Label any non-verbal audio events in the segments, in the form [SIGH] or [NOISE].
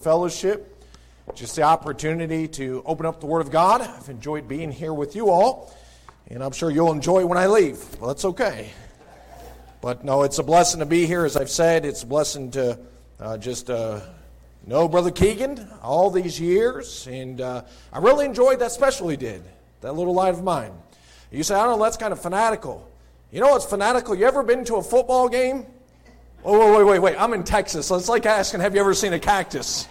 fellowship, just the opportunity to open up the Word of God. I've enjoyed being here with you all, and I'm sure you'll enjoy when I leave. Well, that's okay. But no, it's a blessing to be here. As I've said, it's a blessing to uh, just uh, know Brother Keegan all these years, and uh, I really enjoyed that special he did, that little light of mine. You say, I don't know, that's kind of fanatical. You know what's fanatical? You ever been to a football game? Oh, wait, wait, wait. I'm in Texas. It's like asking, have you ever seen a cactus?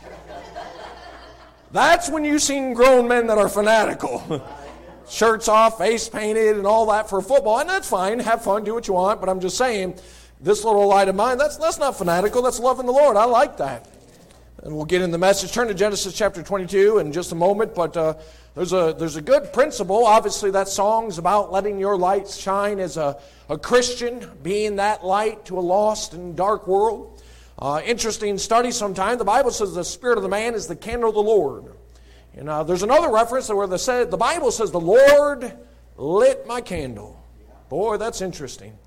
That's when you've seen grown men that are fanatical. [LAUGHS] Shirts off, face painted, and all that for football. And that's fine. Have fun, do what you want. But I'm just saying, this little light of mine, that's, that's not fanatical. That's loving the Lord. I like that. And we'll get in the message. Turn to Genesis chapter 22 in just a moment. But uh, there's, a, there's a good principle. Obviously, that song's about letting your light shine as a, a Christian, being that light to a lost and dark world. Uh, interesting study sometime. The Bible says the spirit of the man is the candle of the Lord. And uh, there's another reference where the, say, the Bible says, The Lord lit my candle. Boy, that's interesting.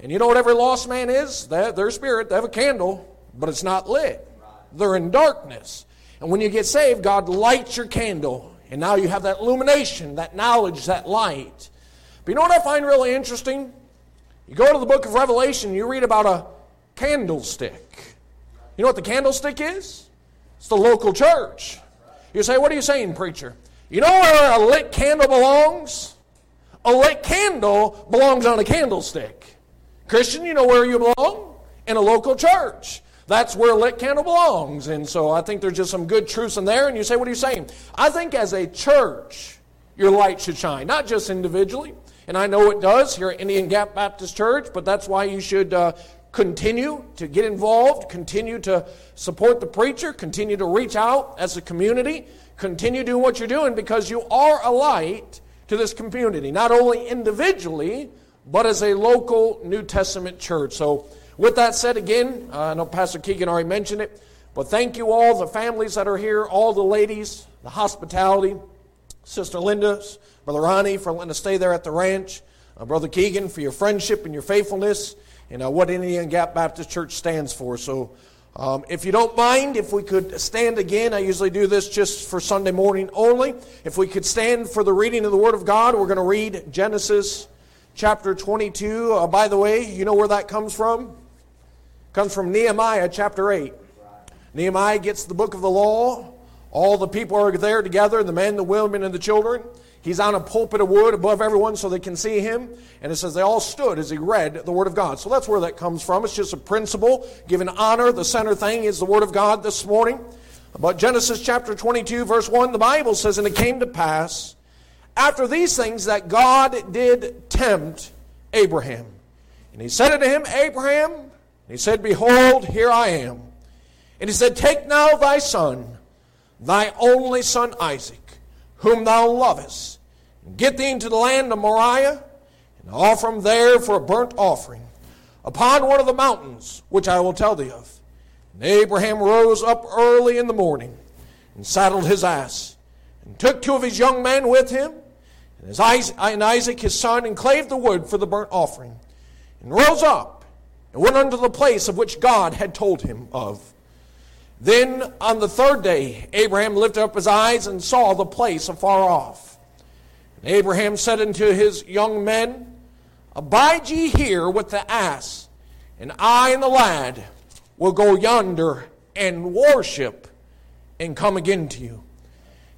And you know what every lost man is? They, their spirit, they have a candle, but it's not lit. They're in darkness. And when you get saved, God lights your candle and now you have that illumination, that knowledge, that light. But you know what I find really interesting? You go to the book of Revelation, you read about a candlestick. You know what the candlestick is? It's the local church. You say, What are you saying, preacher? You know where a lit candle belongs? A lit candle belongs on a candlestick. Christian, you know where you belong? In a local church. That's where lit candle belongs. And so I think there's just some good truths in there. And you say, what are you saying? I think as a church, your light should shine, not just individually. And I know it does here at Indian Gap Baptist Church, but that's why you should uh, continue to get involved, continue to support the preacher, continue to reach out as a community, continue doing what you're doing because you are a light to this community, not only individually, but as a local New Testament church. So, with that said, again, uh, I know Pastor Keegan already mentioned it, but thank you all, the families that are here, all the ladies, the hospitality, Sister Linda, Brother Ronnie for letting us stay there at the ranch, uh, Brother Keegan for your friendship and your faithfulness, and uh, what Indian Gap Baptist Church stands for. So, um, if you don't mind, if we could stand again, I usually do this just for Sunday morning only. If we could stand for the reading of the Word of God, we're going to read Genesis chapter 22. Uh, by the way, you know where that comes from? Comes from Nehemiah chapter 8. Nehemiah gets the book of the law. All the people are there together the men, the women, and the children. He's on a pulpit of wood above everyone so they can see him. And it says they all stood as he read the Word of God. So that's where that comes from. It's just a principle. Giving honor, the center thing is the Word of God this morning. But Genesis chapter 22, verse 1, the Bible says, And it came to pass after these things that God did tempt Abraham. And he said unto him, Abraham, he said, Behold, here I am. And he said, Take now thy son, thy only son Isaac, whom thou lovest, and get thee into the land of Moriah, and offer him there for a burnt offering, upon one of the mountains which I will tell thee of. And Abraham rose up early in the morning, and saddled his ass, and took two of his young men with him, and, Isaac his son, and clave the wood for the burnt offering, and rose up and went unto the place of which God had told him of. Then on the third day, Abraham lifted up his eyes and saw the place afar off. And Abraham said unto his young men, Abide ye here with the ass, and I and the lad will go yonder and worship and come again to you.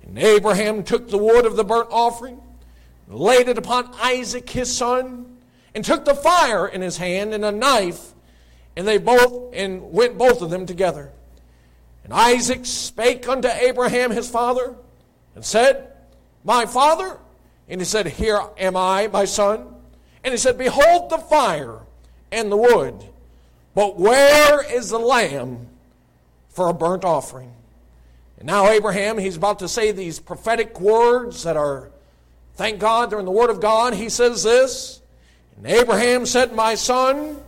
And Abraham took the wood of the burnt offering, laid it upon Isaac his son, and took the fire in his hand and a knife, and they both and went both of them together. And Isaac spake unto Abraham his father, and said, My father? And he said, Here am I, my son. And he said, Behold the fire and the wood, but where is the lamb for a burnt offering? And now Abraham, he's about to say these prophetic words that are, thank God, they're in the Word of God. He says this. And Abraham said, My son,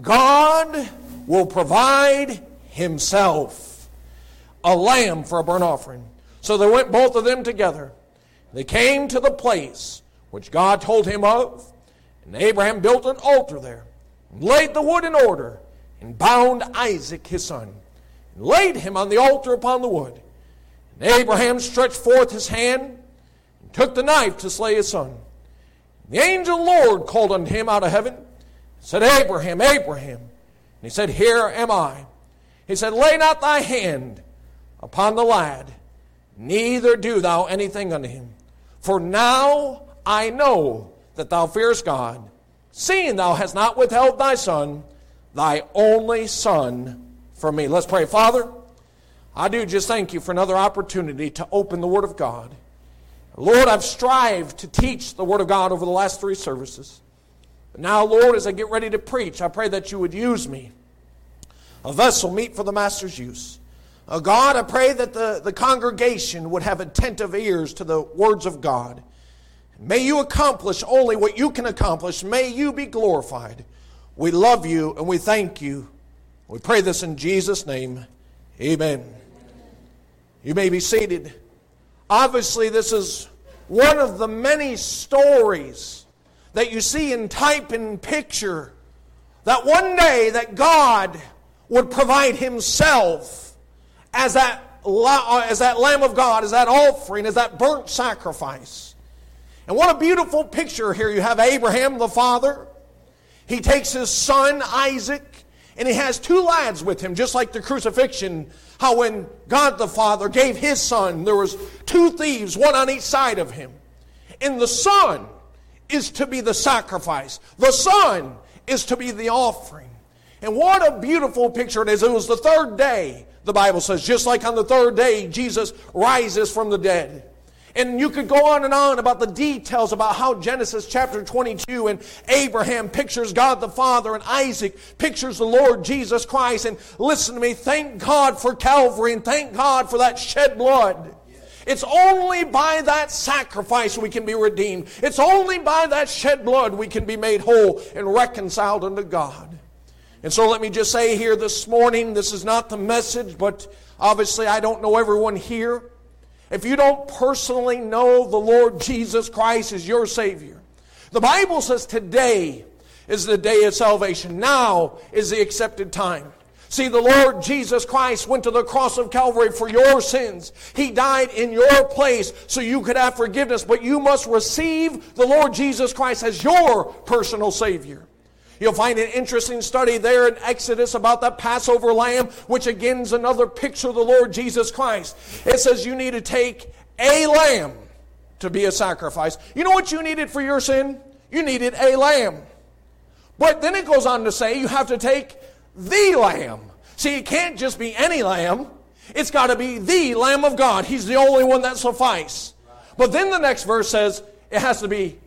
God will provide himself a lamb for a burnt offering. So they went both of them together. They came to the place which God told him of, and Abraham built an altar there, and laid the wood in order, and bound Isaac his son, and laid him on the altar upon the wood. And Abraham stretched forth his hand and took the knife to slay his son. The angel the Lord called unto him out of heaven and said, Abraham, Abraham. And he said, Here am I. He said, Lay not thy hand upon the lad, neither do thou anything unto him. For now I know that thou fearest God, seeing thou hast not withheld thy son, thy only son, from me. Let's pray. Father, I do just thank you for another opportunity to open the Word of God. Lord, I've strived to teach the Word of God over the last three services. Now, Lord, as I get ready to preach, I pray that you would use me, a vessel meet for the Master's use. Uh, God, I pray that the, the congregation would have attentive ears to the words of God. May you accomplish only what you can accomplish. May you be glorified. We love you and we thank you. We pray this in Jesus' name. Amen. You may be seated. Obviously, this is one of the many stories that you see in type and picture that one day that God would provide himself as that, uh, as that Lamb of God, as that offering, as that burnt sacrifice. And what a beautiful picture here. You have Abraham, the father. He takes his son, Isaac, and he has two lads with him, just like the crucifixion. How when God the Father gave his son, there was two thieves, one on each side of him. And the son is to be the sacrifice. The son is to be the offering. And what a beautiful picture it is. It was the third day the Bible says. Just like on the third day, Jesus rises from the dead. And you could go on and on about the details about how Genesis chapter 22 and Abraham pictures God the Father and Isaac pictures the Lord Jesus Christ. And listen to me, thank God for Calvary and thank God for that shed blood. It's only by that sacrifice we can be redeemed. It's only by that shed blood we can be made whole and reconciled unto God. And so let me just say here this morning this is not the message, but obviously I don't know everyone here. If you don't personally know the Lord Jesus Christ as your Savior, the Bible says today is the day of salvation. Now is the accepted time. See, the Lord Jesus Christ went to the cross of Calvary for your sins. He died in your place so you could have forgiveness, but you must receive the Lord Jesus Christ as your personal Savior. You'll find an interesting study there in Exodus about that Passover lamb, which again is another picture of the Lord Jesus Christ. It says you need to take a lamb to be a sacrifice. You know what you needed for your sin? You needed a lamb. But then it goes on to say you have to take the lamb. See, it can't just be any lamb. It's got to be the Lamb of God. He's the only one that suffice. But then the next verse says it has to be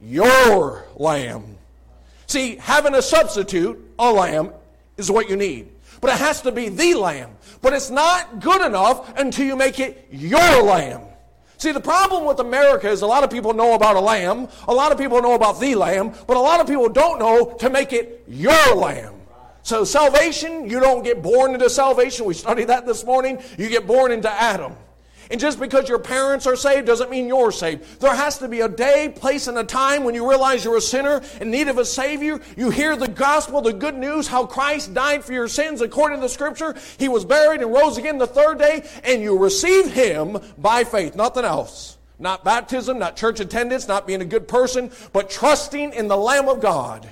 your lamb. See, having a substitute, a lamb, is what you need. But it has to be the lamb. But it's not good enough until you make it your lamb. See, the problem with America is a lot of people know about a lamb, a lot of people know about the lamb, but a lot of people don't know to make it your lamb. So, salvation, you don't get born into salvation. We studied that this morning. You get born into Adam. And just because your parents are saved doesn't mean you're saved. There has to be a day, place, and a time when you realize you're a sinner in need of a Savior. You hear the gospel, the good news, how Christ died for your sins according to the Scripture. He was buried and rose again the third day, and you receive Him by faith, nothing else. Not baptism, not church attendance, not being a good person, but trusting in the Lamb of God,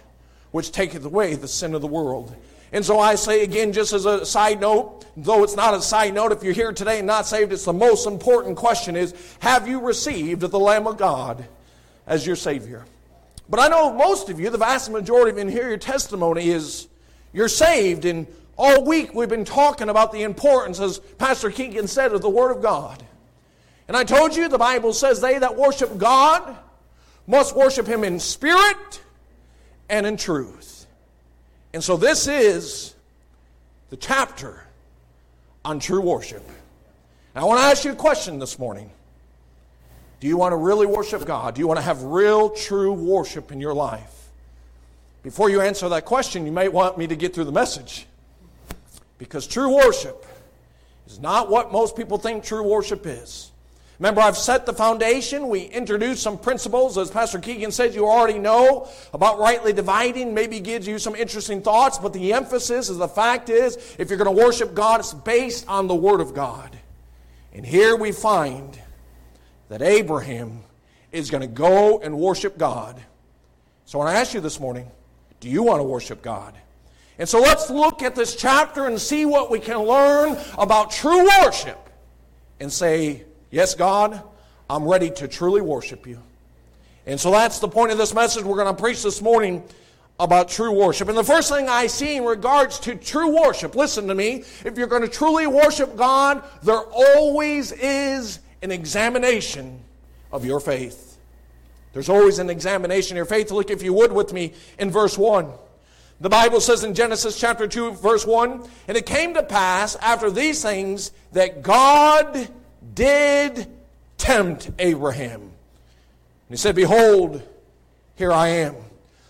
which taketh away the sin of the world. And so I say again, just as a side note, though it's not a side note, if you're here today and not saved, it's the most important question is, have you received the Lamb of God as your Savior? But I know most of you, the vast majority of you in here, your testimony is you're saved. And all week we've been talking about the importance, as Pastor Keegan said, of the Word of God. And I told you the Bible says they that worship God must worship Him in spirit and in truth. And so this is the chapter on true worship. And I want to ask you a question this morning. Do you want to really worship God? Do you want to have real, true worship in your life? Before you answer that question, you may want me to get through the message. Because true worship is not what most people think true worship is. Remember, I've set the foundation. We introduced some principles, as Pastor Keegan said, you already know about rightly dividing. Maybe gives you some interesting thoughts, but the emphasis is the fact is, if you're going to worship God, it's based on the Word of God. And here we find that Abraham is going to go and worship God. So when I ask you this morning do you want to worship God? And so let's look at this chapter and see what we can learn about true worship and say, Yes, God, I'm ready to truly worship you. And so that's the point of this message we're going to preach this morning about true worship. And the first thing I see in regards to true worship, listen to me, if you're going to truly worship God, there always is an examination of your faith. There's always an examination of your faith. Look, if you would, with me in verse 1. The Bible says in Genesis chapter 2, verse 1 And it came to pass after these things that God did tempt Abraham. And he said, Behold, here I am.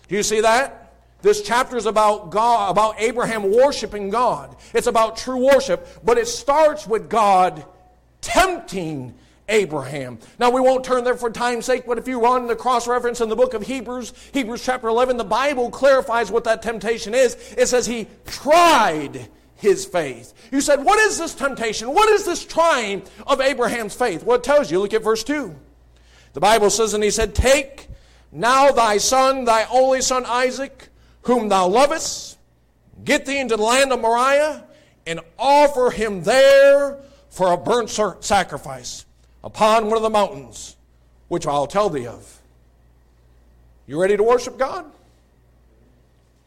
Do you see that? This chapter is about God, about Abraham worshiping God. It's about true worship, but it starts with God tempting Abraham. Now, we won't turn there for time's sake, but if you run the cross reference in the book of Hebrews, Hebrews chapter 11, the Bible clarifies what that temptation is. It says he tried his faith. You said, What is this temptation? What is this trying of Abraham's faith? Well, it tells you. Look at verse 2. The Bible says, And he said, Take now thy son, thy only son Isaac, whom thou lovest, get thee into the land of Moriah, and offer him there for a burnt sacrifice upon one of the mountains, which I'll tell thee of. You ready to worship God?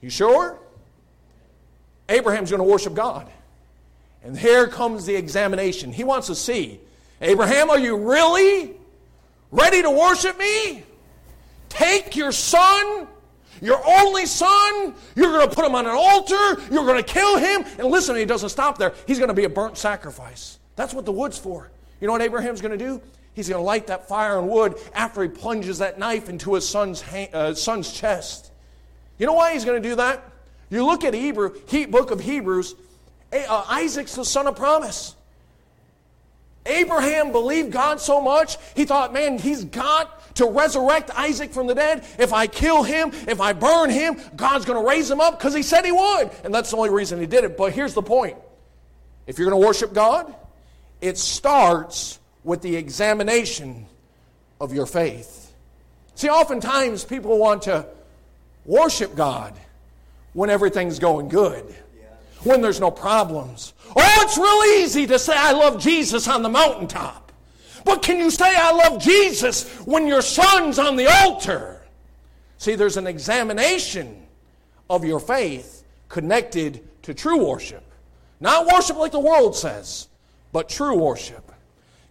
You sure? Abraham's going to worship God. And here comes the examination. He wants to see Abraham, are you really ready to worship me? Take your son, your only son, you're going to put him on an altar, you're going to kill him. And listen, he doesn't stop there. He's going to be a burnt sacrifice. That's what the wood's for. You know what Abraham's going to do? He's going to light that fire and wood after he plunges that knife into his son's, uh, son's chest. You know why he's going to do that? You look at Hebrew, he, book of Hebrews, uh, Isaac's the son of promise. Abraham believed God so much, he thought, man, he's got to resurrect Isaac from the dead. If I kill him, if I burn him, God's going to raise him up because he said he would. And that's the only reason he did it. But here's the point if you're going to worship God, it starts with the examination of your faith. See, oftentimes people want to worship God when everything's going good, when there's no problems. Oh, it's real easy to say, I love Jesus on the mountaintop. But can you say, I love Jesus when your son's on the altar? See, there's an examination of your faith connected to true worship. Not worship like the world says, but true worship.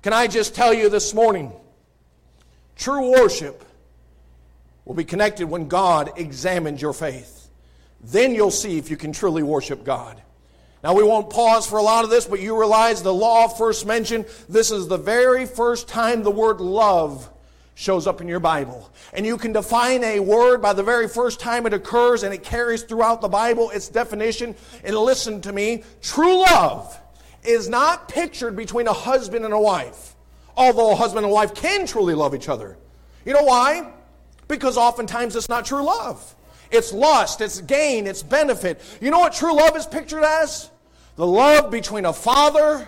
Can I just tell you this morning? True worship will be connected when God examines your faith. Then you'll see if you can truly worship God. Now, we won't pause for a lot of this, but you realize the law first mentioned, this is the very first time the word love shows up in your Bible. And you can define a word by the very first time it occurs, and it carries throughout the Bible its definition. And listen to me true love is not pictured between a husband and a wife, although a husband and wife can truly love each other. You know why? Because oftentimes it's not true love. It's lust, it's gain, it's benefit. You know what true love is pictured as? The love between a father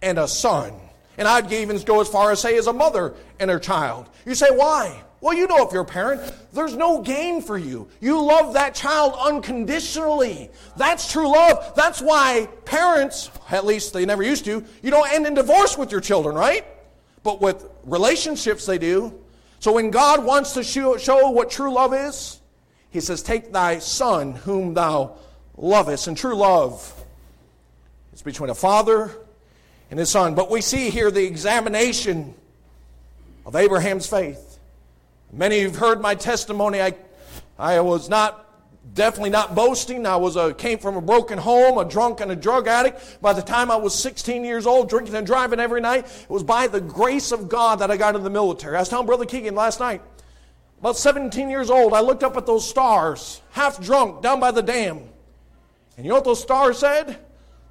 and a son. And I'd even go as far as say as a mother and her child. You say, why? Well, you know if you're a parent, there's no gain for you. You love that child unconditionally. That's true love. That's why parents, at least they never used to, you don't end in divorce with your children, right? But with relationships, they do. So when God wants to show, show what true love is, he says, Take thy son, whom thou lovest. And true love is between a father and his son. But we see here the examination of Abraham's faith. Many have heard my testimony. I, I was not definitely not boasting. I was a, came from a broken home, a drunk and a drug addict. By the time I was 16 years old, drinking and driving every night, it was by the grace of God that I got into the military. I was telling Brother Keegan last night, about 17 years old, I looked up at those stars, half drunk, down by the dam. And you know what those stars said?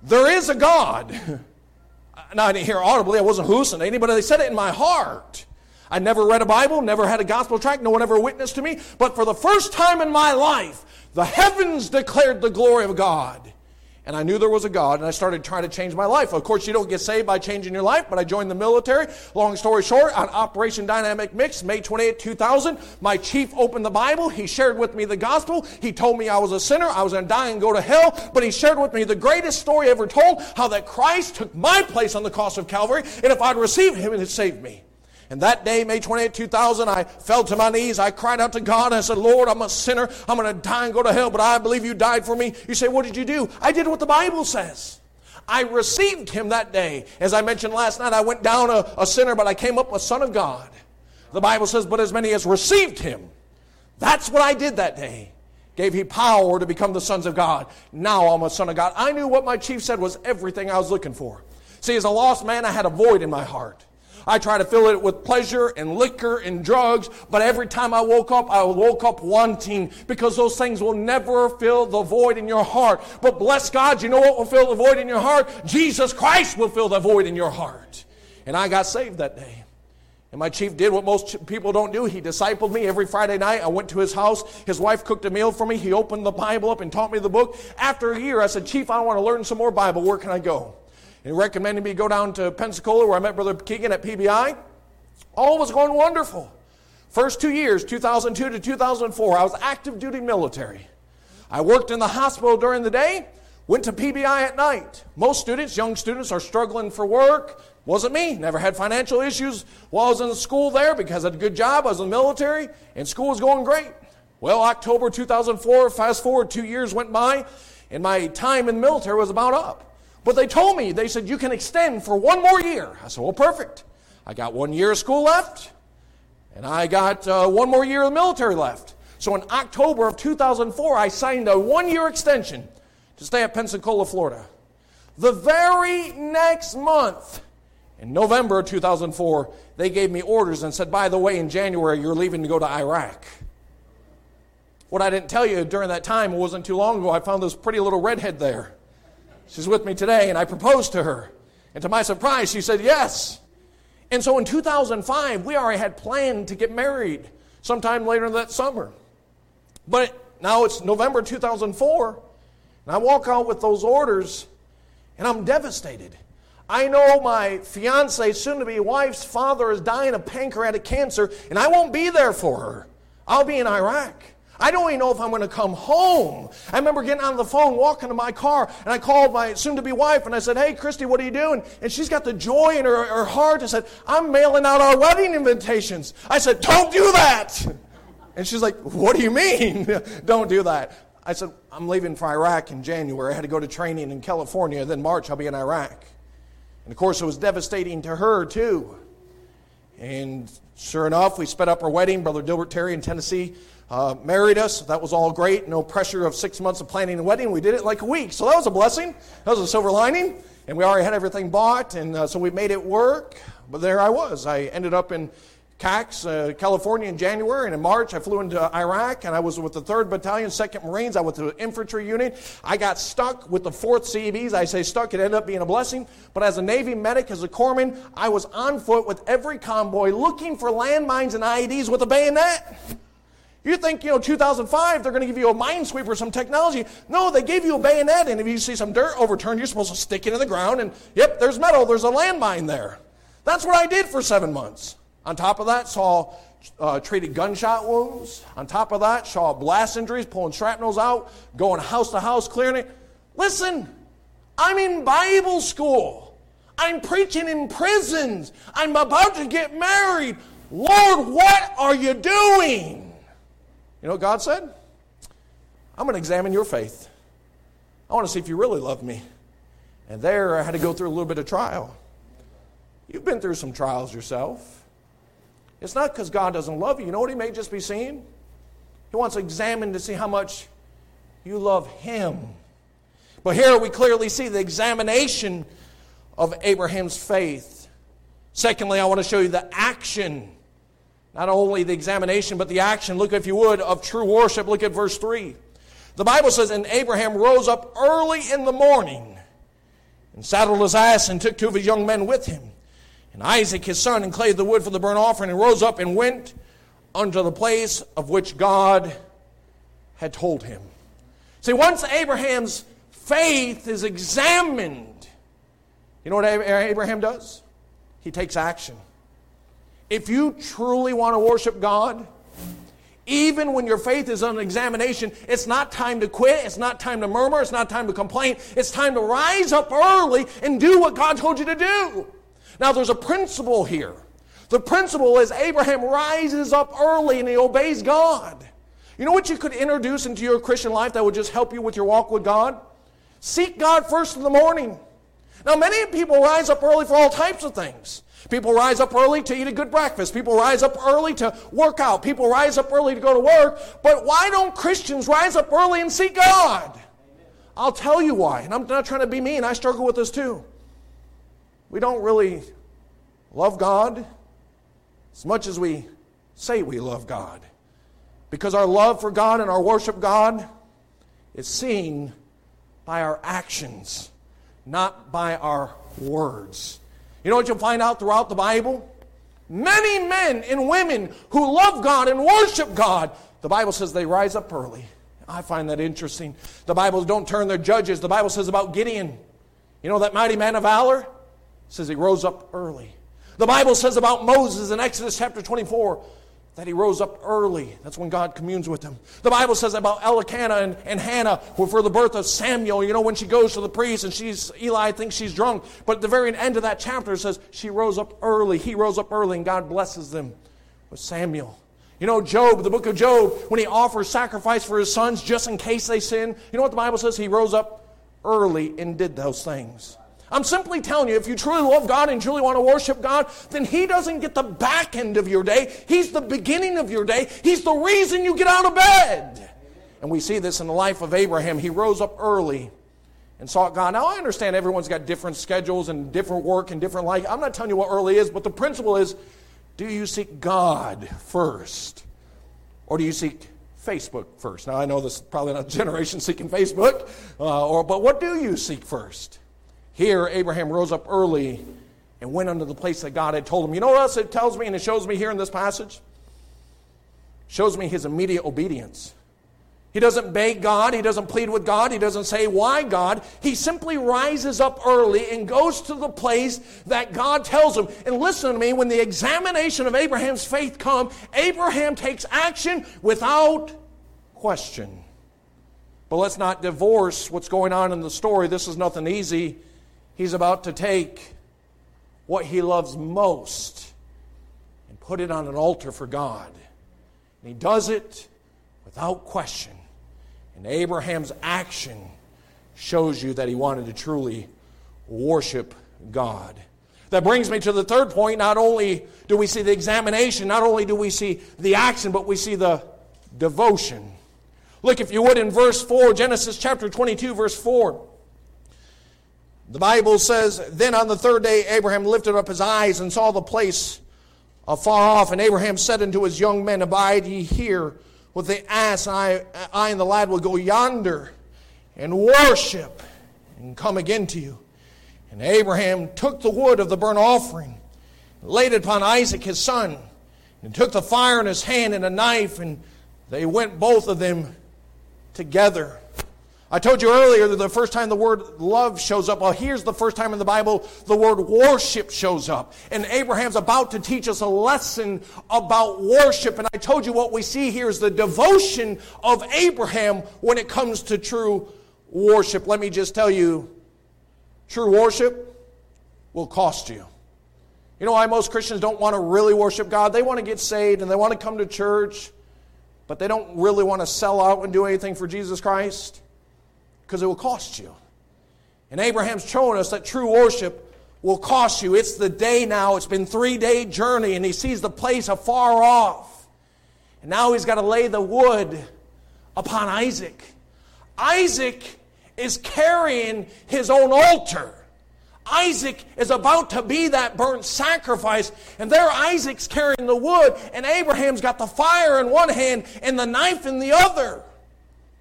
There is a God. [LAUGHS] Now, I didn't hear audibly, I wasn't hallucinating, but they said it in my heart. I never read a Bible, never had a gospel tract, no one ever witnessed to me. But for the first time in my life, the heavens declared the glory of God. And I knew there was a God, and I started trying to change my life. Of course, you don't get saved by changing your life, but I joined the military. Long story short, on Operation Dynamic Mix, May 28, 2000, my chief opened the Bible. He shared with me the gospel. He told me I was a sinner. I was going to die and go to hell. But he shared with me the greatest story ever told how that Christ took my place on the cross of Calvary, and if I'd received him, it had saved me. And that day, May 28, 2000, I fell to my knees. I cried out to God. I said, Lord, I'm a sinner. I'm going to die and go to hell, but I believe you died for me. You say, What did you do? I did what the Bible says. I received him that day. As I mentioned last night, I went down a, a sinner, but I came up a son of God. The Bible says, But as many as received him, that's what I did that day. Gave he power to become the sons of God. Now I'm a son of God. I knew what my chief said was everything I was looking for. See, as a lost man, I had a void in my heart. I tried to fill it with pleasure and liquor and drugs, but every time I woke up, I woke up wanting because those things will never fill the void in your heart. But bless God, you know what will fill the void in your heart? Jesus Christ will fill the void in your heart. And I got saved that day. And my chief did what most people don't do. He discipled me every Friday night. I went to his house. His wife cooked a meal for me. He opened the Bible up and taught me the book. After a year, I said, Chief, I want to learn some more Bible. Where can I go? He recommended me go down to Pensacola where I met Brother Keegan at PBI. All was going wonderful. First two years, 2002 to 2004, I was active duty military. I worked in the hospital during the day, went to PBI at night. Most students, young students, are struggling for work. Wasn't me. Never had financial issues while I was in school there because I had a good job. I was in the military and school was going great. Well, October 2004, fast forward two years went by, and my time in the military was about up. But they told me, they said, you can extend for one more year. I said, well, perfect. I got one year of school left, and I got uh, one more year of the military left. So in October of 2004, I signed a one year extension to stay at Pensacola, Florida. The very next month, in November of 2004, they gave me orders and said, by the way, in January, you're leaving to go to Iraq. What I didn't tell you during that time, it wasn't too long ago, I found this pretty little redhead there. She's with me today, and I proposed to her. And to my surprise, she said yes. And so in 2005, we already had planned to get married sometime later that summer. But now it's November 2004, and I walk out with those orders, and I'm devastated. I know my fiance, soon to be wife's father, is dying of pancreatic cancer, and I won't be there for her. I'll be in Iraq. I don't even know if I'm going to come home. I remember getting on the phone, walking to my car, and I called my soon to be wife and I said, Hey, Christy, what are you doing? And she's got the joy in her, her heart. and said, I'm mailing out our wedding invitations. I said, Don't do that. And she's like, What do you mean? [LAUGHS] don't do that. I said, I'm leaving for Iraq in January. I had to go to training in California. Then March, I'll be in Iraq. And of course, it was devastating to her, too. And sure enough, we sped up our wedding. Brother Dilbert Terry in Tennessee uh, married us. That was all great. No pressure of six months of planning a wedding. We did it like a week. So that was a blessing. That was a silver lining. And we already had everything bought. And uh, so we made it work. But there I was. I ended up in CAX, uh, California in January, and in March I flew into Iraq, and I was with the 3rd Battalion, 2nd Marines. I went to the infantry unit. I got stuck with the 4th CBs. I say stuck, it ended up being a blessing. But as a Navy medic, as a corpsman, I was on foot with every convoy looking for landmines and IEDs with a bayonet. You think, you know, 2005, they're going to give you a minesweeper, some technology. No, they gave you a bayonet, and if you see some dirt overturned, you're supposed to stick it in the ground, and yep, there's metal, there's a landmine there. That's what I did for seven months. On top of that, saw uh, treated gunshot wounds. On top of that, saw blast injuries, pulling shrapnels out, going house to house, clearing it. Listen, I'm in Bible school. I'm preaching in prisons. I'm about to get married. Lord, what are you doing? You know what God said? I'm going to examine your faith. I want to see if you really love me. And there I had to go through a little bit of trial. You've been through some trials yourself. It's not because God doesn't love you. You know what He may just be seeing? He wants to examine to see how much you love Him. But here we clearly see the examination of Abraham's faith. Secondly, I want to show you the action not only the examination, but the action, look if you would, of true worship. Look at verse 3. The Bible says, And Abraham rose up early in the morning and saddled his ass and took two of his young men with him. And Isaac his son and clave the wood for the burnt offering and rose up and went unto the place of which God had told him. See, once Abraham's faith is examined, you know what Abraham does? He takes action. If you truly want to worship God, even when your faith is on examination, it's not time to quit. It's not time to murmur. It's not time to complain. It's time to rise up early and do what God told you to do. Now, there's a principle here. The principle is Abraham rises up early and he obeys God. You know what you could introduce into your Christian life that would just help you with your walk with God? Seek God first in the morning. Now, many people rise up early for all types of things. People rise up early to eat a good breakfast. People rise up early to work out. People rise up early to go to work. But why don't Christians rise up early and seek God? I'll tell you why. And I'm not trying to be mean. I struggle with this too. We don't really love God as much as we say we love God. Because our love for God and our worship God is seen by our actions, not by our words. You know what you'll find out throughout the Bible? Many men and women who love God and worship God, the Bible says they rise up early. I find that interesting. The Bible don't turn there judges. The Bible says about Gideon, you know that mighty man of valor? Says he rose up early. The Bible says about Moses in Exodus chapter 24 that he rose up early. That's when God communes with him. The Bible says about Elkanah and, and Hannah for the birth of Samuel. You know, when she goes to the priest and she's, Eli thinks she's drunk. But at the very end of that chapter, it says she rose up early. He rose up early and God blesses them with Samuel. You know, Job, the book of Job, when he offers sacrifice for his sons just in case they sin, you know what the Bible says? He rose up early and did those things. I'm simply telling you, if you truly love God and truly want to worship God, then He doesn't get the back end of your day. He's the beginning of your day. He's the reason you get out of bed. And we see this in the life of Abraham. He rose up early and sought God. Now, I understand everyone's got different schedules and different work and different life. I'm not telling you what early is, but the principle is do you seek God first? Or do you seek Facebook first? Now, I know this is probably not a generation seeking Facebook, uh, or, but what do you seek first? Here, Abraham rose up early and went unto the place that God had told him. You know what else it tells me and it shows me here in this passage? It shows me his immediate obedience. He doesn't beg God. He doesn't plead with God. He doesn't say, Why, God? He simply rises up early and goes to the place that God tells him. And listen to me, when the examination of Abraham's faith come, Abraham takes action without question. But let's not divorce what's going on in the story. This is nothing easy. He's about to take what he loves most and put it on an altar for God. And he does it without question. And Abraham's action shows you that he wanted to truly worship God. That brings me to the third point. Not only do we see the examination, not only do we see the action, but we see the devotion. Look, if you would, in verse 4, Genesis chapter 22, verse 4. The Bible says, Then on the third day Abraham lifted up his eyes and saw the place afar off. And Abraham said unto his young men, Abide ye here with the ass, and I, I and the lad will go yonder and worship and come again to you. And Abraham took the wood of the burnt offering, laid it upon Isaac his son, and took the fire in his hand and a knife, and they went both of them together. I told you earlier that the first time the word love shows up, well, here's the first time in the Bible the word worship shows up. And Abraham's about to teach us a lesson about worship. And I told you what we see here is the devotion of Abraham when it comes to true worship. Let me just tell you true worship will cost you. You know why most Christians don't want to really worship God? They want to get saved and they want to come to church, but they don't really want to sell out and do anything for Jesus Christ because it will cost you. And Abraham's showing us that true worship will cost you. It's the day now. It's been three day journey, and he sees the place afar off. And now he's got to lay the wood upon Isaac. Isaac is carrying his own altar. Isaac is about to be that burnt sacrifice, and there Isaac's carrying the wood, and Abraham's got the fire in one hand and the knife in the other.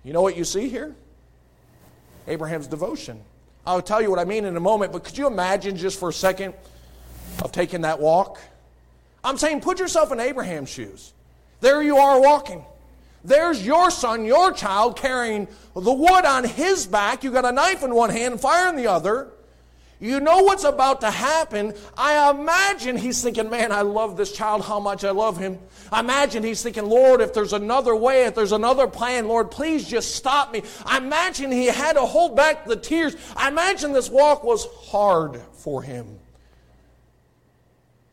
You know what you see here? Abraham's devotion. I'll tell you what I mean in a moment, but could you imagine just for a second of taking that walk? I'm saying put yourself in Abraham's shoes. There you are walking. There's your son, your child, carrying the wood on his back. You got a knife in one hand and fire in the other. You know what's about to happen. I imagine he's thinking, man, I love this child, how much I love him. I imagine he's thinking, Lord, if there's another way, if there's another plan, Lord, please just stop me. I imagine he had to hold back the tears. I imagine this walk was hard for him.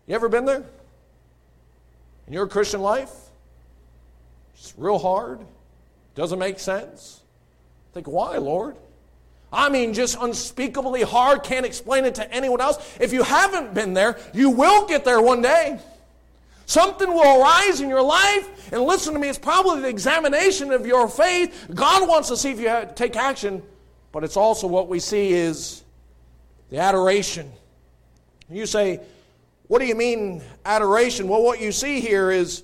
You ever been there? In your Christian life? It's real hard. Doesn't make sense. Think, why, Lord? I mean, just unspeakably hard, can't explain it to anyone else. If you haven't been there, you will get there one day. Something will arise in your life, and listen to me, it's probably the examination of your faith. God wants to see if you take action, but it's also what we see is the adoration. You say, What do you mean, adoration? Well, what you see here is,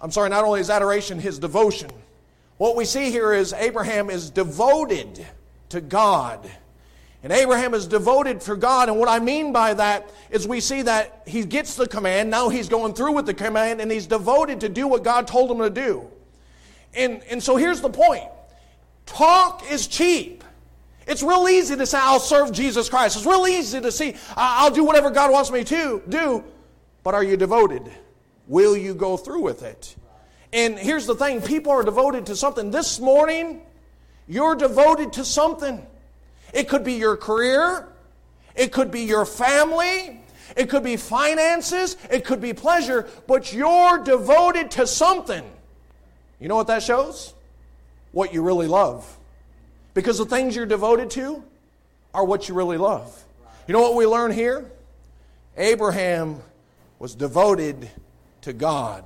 I'm sorry, not only is adoration his devotion, what we see here is Abraham is devoted to God. And Abraham is devoted for God. And what I mean by that is we see that he gets the command, now he's going through with the command, and he's devoted to do what God told him to do. And, and so here's the point talk is cheap. It's real easy to say, I'll serve Jesus Christ. It's real easy to see, I'll do whatever God wants me to do. But are you devoted? Will you go through with it? And here's the thing people are devoted to something. This morning, you're devoted to something. It could be your career, it could be your family, it could be finances, it could be pleasure, but you're devoted to something. You know what that shows? What you really love. Because the things you're devoted to are what you really love. You know what we learn here? Abraham was devoted to God.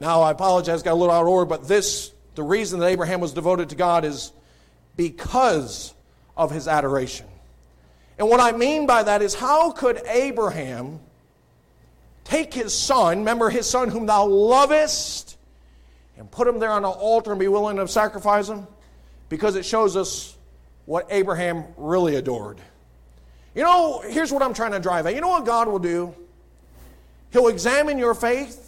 Now, I apologize, got a little out of order, but this, the reason that Abraham was devoted to God is because of his adoration. And what I mean by that is, how could Abraham take his son, remember his son whom thou lovest, and put him there on the altar and be willing to sacrifice him? Because it shows us what Abraham really adored. You know, here's what I'm trying to drive at. You know what God will do? He'll examine your faith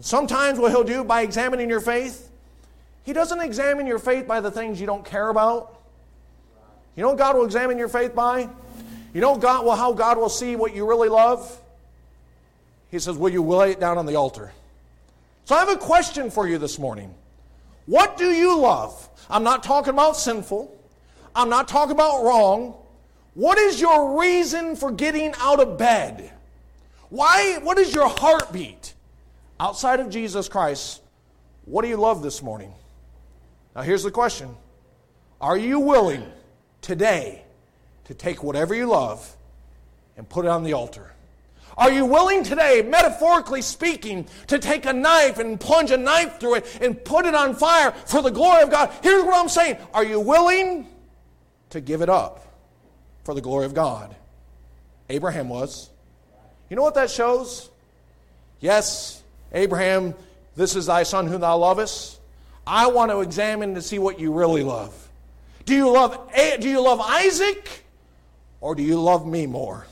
and sometimes what he'll do by examining your faith, he doesn't examine your faith by the things you don't care about. You know God will examine your faith by? You know God, well, how God will see what you really love? He says, Will you lay it down on the altar? So I have a question for you this morning. What do you love? I'm not talking about sinful. I'm not talking about wrong. What is your reason for getting out of bed? Why? What is your heartbeat? Outside of Jesus Christ, what do you love this morning? Now, here's the question Are you willing today to take whatever you love and put it on the altar? Are you willing today, metaphorically speaking, to take a knife and plunge a knife through it and put it on fire for the glory of God? Here's what I'm saying Are you willing to give it up for the glory of God? Abraham was. You know what that shows? Yes, Abraham, this is thy son whom thou lovest. I want to examine to see what you really love. Do you love, do you love Isaac or do you love me more?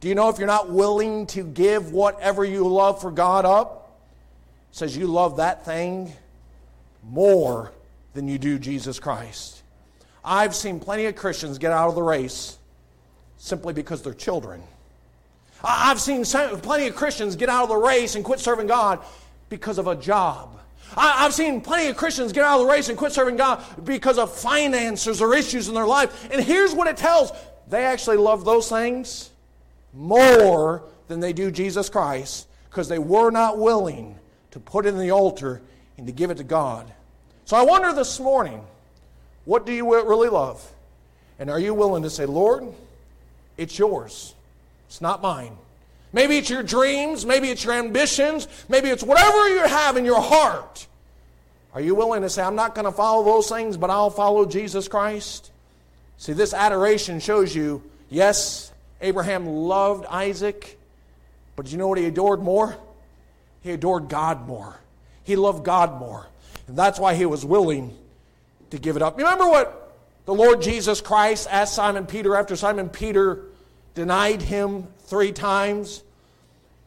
Do you know if you're not willing to give whatever you love for God up, says you love that thing more than you do Jesus Christ. I've seen plenty of Christians get out of the race simply because they're children. I've seen plenty of Christians get out of the race and quit serving God because of a job. I've seen plenty of Christians get out of the race and quit serving God because of finances or issues in their life. And here's what it tells they actually love those things more than they do Jesus Christ because they were not willing to put it in the altar and to give it to God. So I wonder this morning, what do you really love? And are you willing to say, Lord, it's yours? It's not mine. Maybe it's your dreams, maybe it's your ambitions, maybe it's whatever you have in your heart. Are you willing to say, I'm not going to follow those things, but I'll follow Jesus Christ? See, this adoration shows you yes, Abraham loved Isaac, but did you know what he adored more? He adored God more. He loved God more. And that's why he was willing to give it up. Remember what the Lord Jesus Christ asked Simon Peter after Simon Peter denied him three times.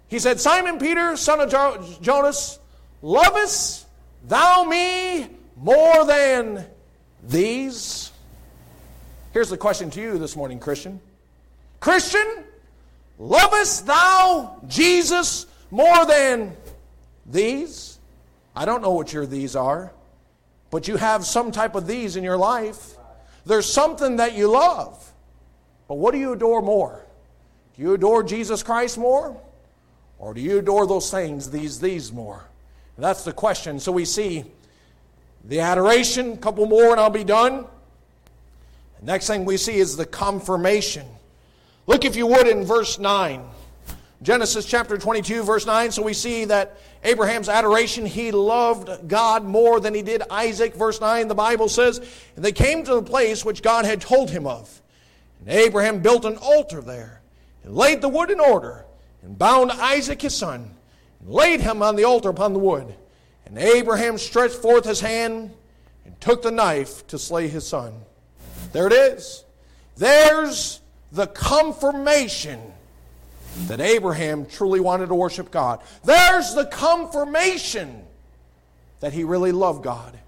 He said, Simon Peter, son of jo- Jonas, lovest thou me more than these? Here's the question to you this morning, Christian. Christian, lovest thou Jesus more than these? I don't know what your these are, but you have some type of these in your life. There's something that you love. But what do you adore more? Do you adore Jesus Christ more? Or do you adore those things, these, these more? And that's the question. So we see the adoration, a couple more and I'll be done. The next thing we see is the confirmation. Look, if you would, in verse 9. Genesis chapter 22, verse 9. So we see that Abraham's adoration, he loved God more than he did Isaac. Verse 9, the Bible says, And they came to the place which God had told him of. And Abraham built an altar there, and laid the wood in order, and bound Isaac his son, and laid him on the altar upon the wood. And Abraham stretched forth his hand, and took the knife to slay his son. There it is. There's the confirmation that Abraham truly wanted to worship God. There's the confirmation that he really loved God.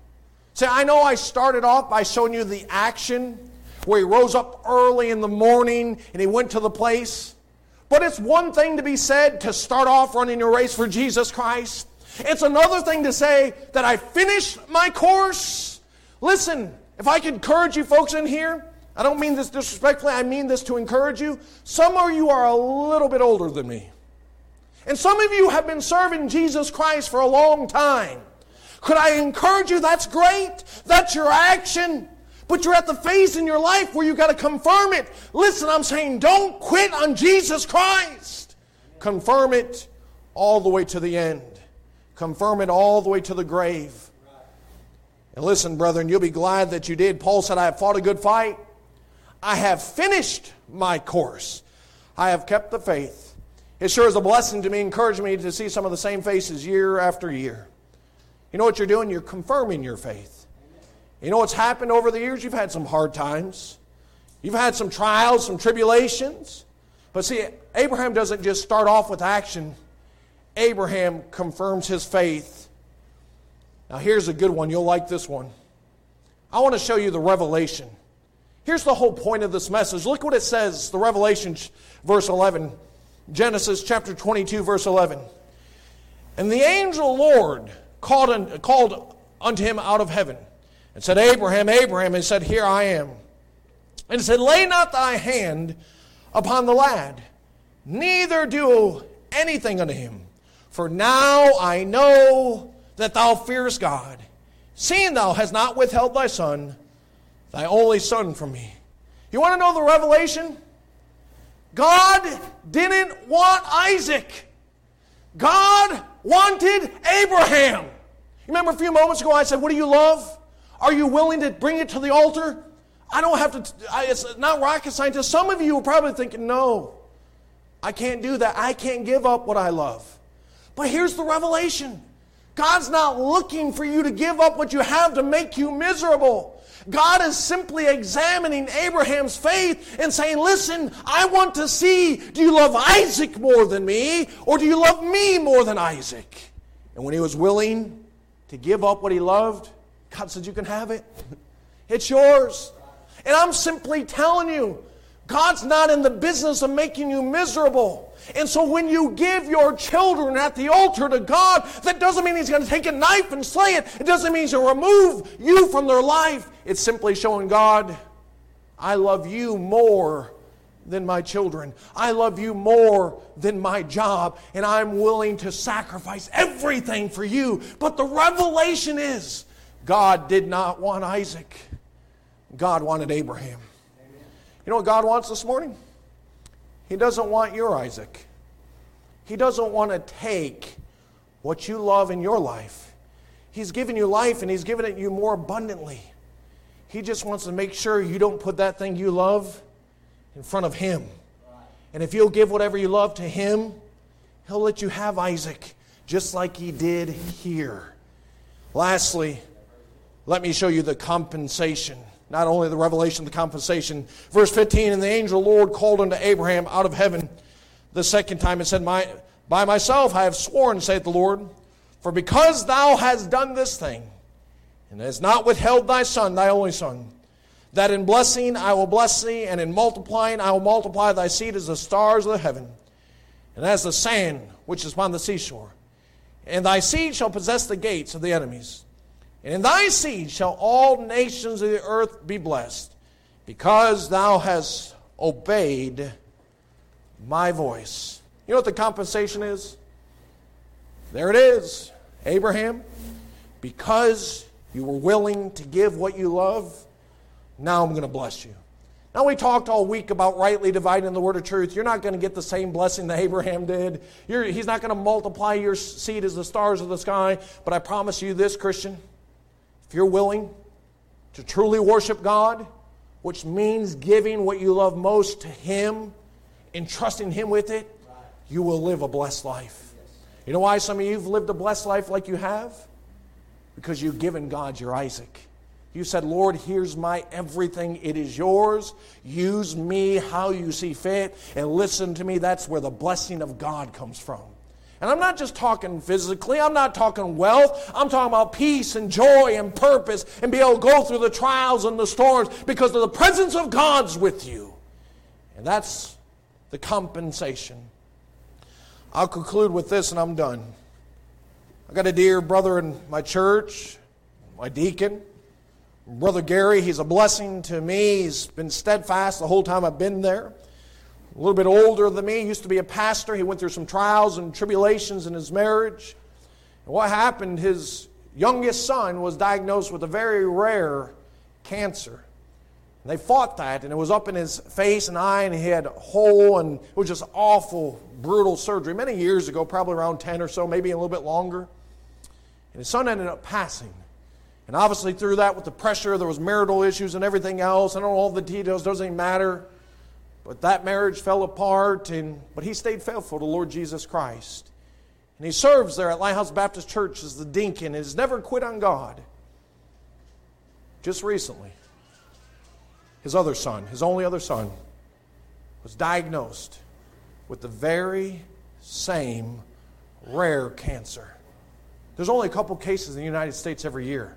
See, I know I started off by showing you the action where he rose up early in the morning and he went to the place. But it's one thing to be said to start off running your race for Jesus Christ. It's another thing to say that I finished my course. Listen, if I could encourage you folks in here, I don't mean this disrespectfully, I mean this to encourage you. Some of you are a little bit older than me. And some of you have been serving Jesus Christ for a long time. Could I encourage you? That's great. That's your action. But you're at the phase in your life where you've got to confirm it. Listen, I'm saying don't quit on Jesus Christ. Confirm it all the way to the end. Confirm it all the way to the grave. And listen, brethren, you'll be glad that you did. Paul said, I have fought a good fight. I have finished my course. I have kept the faith. It sure is a blessing to me, encouraging me to see some of the same faces year after year. You know what you're doing? You're confirming your faith. You know what's happened over the years? You've had some hard times. You've had some trials, some tribulations. But see, Abraham doesn't just start off with action, Abraham confirms his faith. Now, here's a good one. You'll like this one. I want to show you the revelation Here's the whole point of this message. Look what it says, the Revelation, verse 11. Genesis chapter 22, verse 11. And the angel Lord called, called unto him out of heaven and said, Abraham, Abraham, and said, Here I am. And said, Lay not thy hand upon the lad, neither do anything unto him. For now I know that thou fearest God, seeing thou hast not withheld thy son thy only son from me. You want to know the revelation? God didn't want Isaac. God wanted Abraham. Remember a few moments ago I said, What do you love? Are you willing to bring it to the altar? I don't have to, I, it's not rocket science. Some of you are probably thinking, No, I can't do that. I can't give up what I love. But here's the revelation God's not looking for you to give up what you have to make you miserable. God is simply examining Abraham's faith and saying, Listen, I want to see do you love Isaac more than me, or do you love me more than Isaac? And when he was willing to give up what he loved, God said, You can have it. It's yours. And I'm simply telling you, God's not in the business of making you miserable. And so when you give your children at the altar to God, that doesn't mean He's going to take a knife and slay it. It doesn't mean He's going to remove you from their life. It's simply showing God, I love you more than my children. I love you more than my job, and I'm willing to sacrifice everything for you. But the revelation is God did not want Isaac, God wanted Abraham. You know what God wants this morning? He doesn't want your Isaac. He doesn't want to take what you love in your life. He's given you life and He's given it you more abundantly. He just wants to make sure you don't put that thing you love in front of Him. And if you'll give whatever you love to Him, He'll let you have Isaac just like He did here. Lastly, let me show you the compensation. not only the revelation, the compensation. Verse 15, and the angel the Lord called unto Abraham out of heaven the second time and said, My, By myself I have sworn, saith the Lord, for because thou hast done this thing, and hast not withheld thy son, thy only son, that in blessing I will bless thee, and in multiplying I will multiply thy seed as the stars of the heaven, and as the sand which is upon the seashore. And thy seed shall possess the gates of the enemies. And in thy seed shall all nations of the earth be blessed, because thou hast obeyed my voice. You know what the compensation is? There it is. Abraham, because you were willing to give what you love, now I'm going to bless you. Now, we talked all week about rightly dividing the word of truth. You're not going to get the same blessing that Abraham did. You're, he's not going to multiply your seed as the stars of the sky. But I promise you this, Christian, if you're willing to truly worship God, which means giving what you love most to Him and trusting Him with it, you will live a blessed life. You know why some of you have lived a blessed life like you have? Because you've given God your Isaac. You said, Lord, here's my everything. It is yours. Use me how you see fit. And listen to me. That's where the blessing of God comes from. And I'm not just talking physically, I'm not talking wealth. I'm talking about peace and joy and purpose and be able to go through the trials and the storms because of the presence of God's with you. And that's the compensation. I'll conclude with this and I'm done. I got a dear brother in my church, my deacon. Brother Gary, he's a blessing to me. He's been steadfast the whole time I've been there. A little bit older than me, he used to be a pastor. He went through some trials and tribulations in his marriage. And what happened, his youngest son was diagnosed with a very rare cancer. And they fought that, and it was up in his face and eye, and he had a hole, and it was just awful, brutal surgery many years ago, probably around 10 or so, maybe a little bit longer. And his son ended up passing. And obviously, through that, with the pressure, there was marital issues and everything else. I don't know all the details, doesn't even matter. But that marriage fell apart, and, but he stayed faithful to Lord Jesus Christ. And he serves there at Lighthouse Baptist Church as the deacon and has never quit on God. Just recently, his other son, his only other son, was diagnosed with the very same rare cancer. There's only a couple cases in the United States every year.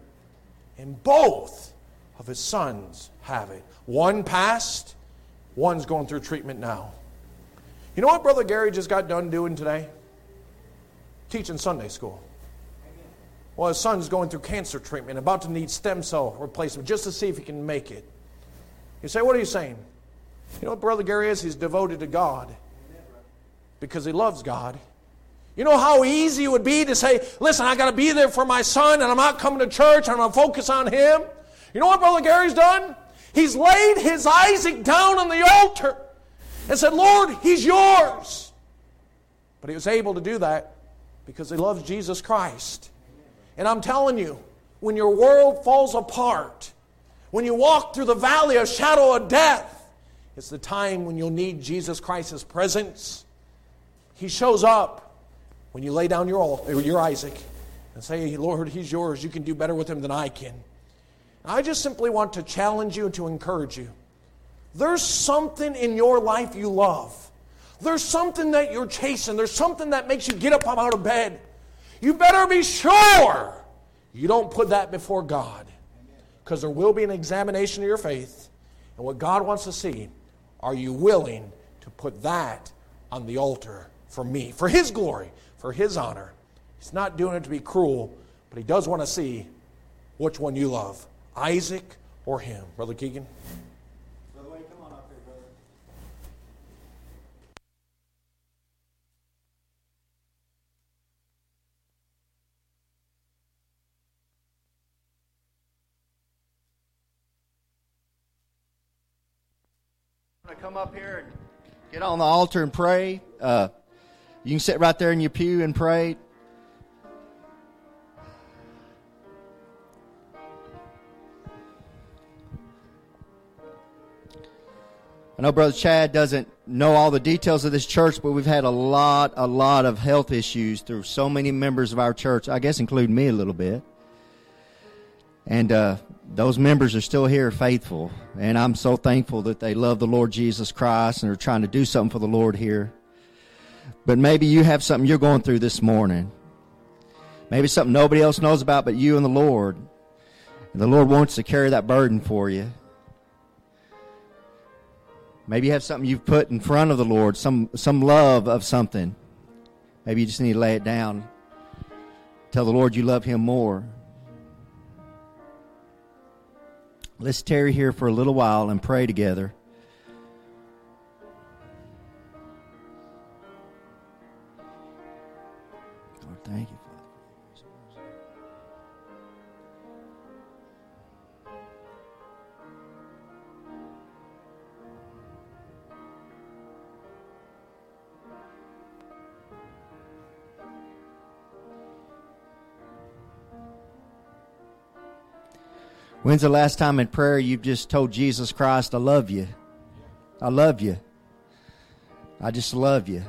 And both of his sons have it. One passed, one's going through treatment now. You know what Brother Gary just got done doing today? Teaching Sunday school. Well, his son's going through cancer treatment, about to need stem cell replacement just to see if he can make it. You say, What are you saying? You know what Brother Gary is? He's devoted to God because he loves God you know how easy it would be to say, listen, I got to be there for my son and I'm not coming to church, I'm going to focus on him. You know what Brother Gary's done? He's laid his Isaac down on the altar and said, Lord, he's yours. But he was able to do that because he loves Jesus Christ. And I'm telling you, when your world falls apart, when you walk through the valley of shadow of death, it's the time when you'll need Jesus Christ's presence. He shows up when you lay down your, your Isaac and say, Lord, he's yours, you can do better with him than I can. I just simply want to challenge you and to encourage you. There's something in your life you love. There's something that you're chasing. There's something that makes you get up out of bed. You better be sure you don't put that before God. Because there will be an examination of your faith. And what God wants to see, are you willing to put that on the altar for me, for His glory, for his honor. He's not doing it to be cruel, but he does want to see which one you love Isaac or him. Brother Keegan? Brother Wayne, come on up here, brother. I'm going to come up here and get on the altar and pray. Uh, you can sit right there in your pew and pray. I know Brother Chad doesn't know all the details of this church, but we've had a lot, a lot of health issues through so many members of our church, I guess including me a little bit. And uh, those members are still here faithful. And I'm so thankful that they love the Lord Jesus Christ and are trying to do something for the Lord here. But maybe you have something you're going through this morning. Maybe something nobody else knows about but you and the Lord. And the Lord wants to carry that burden for you. Maybe you have something you've put in front of the Lord, some, some love of something. Maybe you just need to lay it down. Tell the Lord you love Him more. Let's tarry here for a little while and pray together. Lord, thank you. When's the last time in prayer you've just told Jesus Christ, I love you? I love you. I just love you.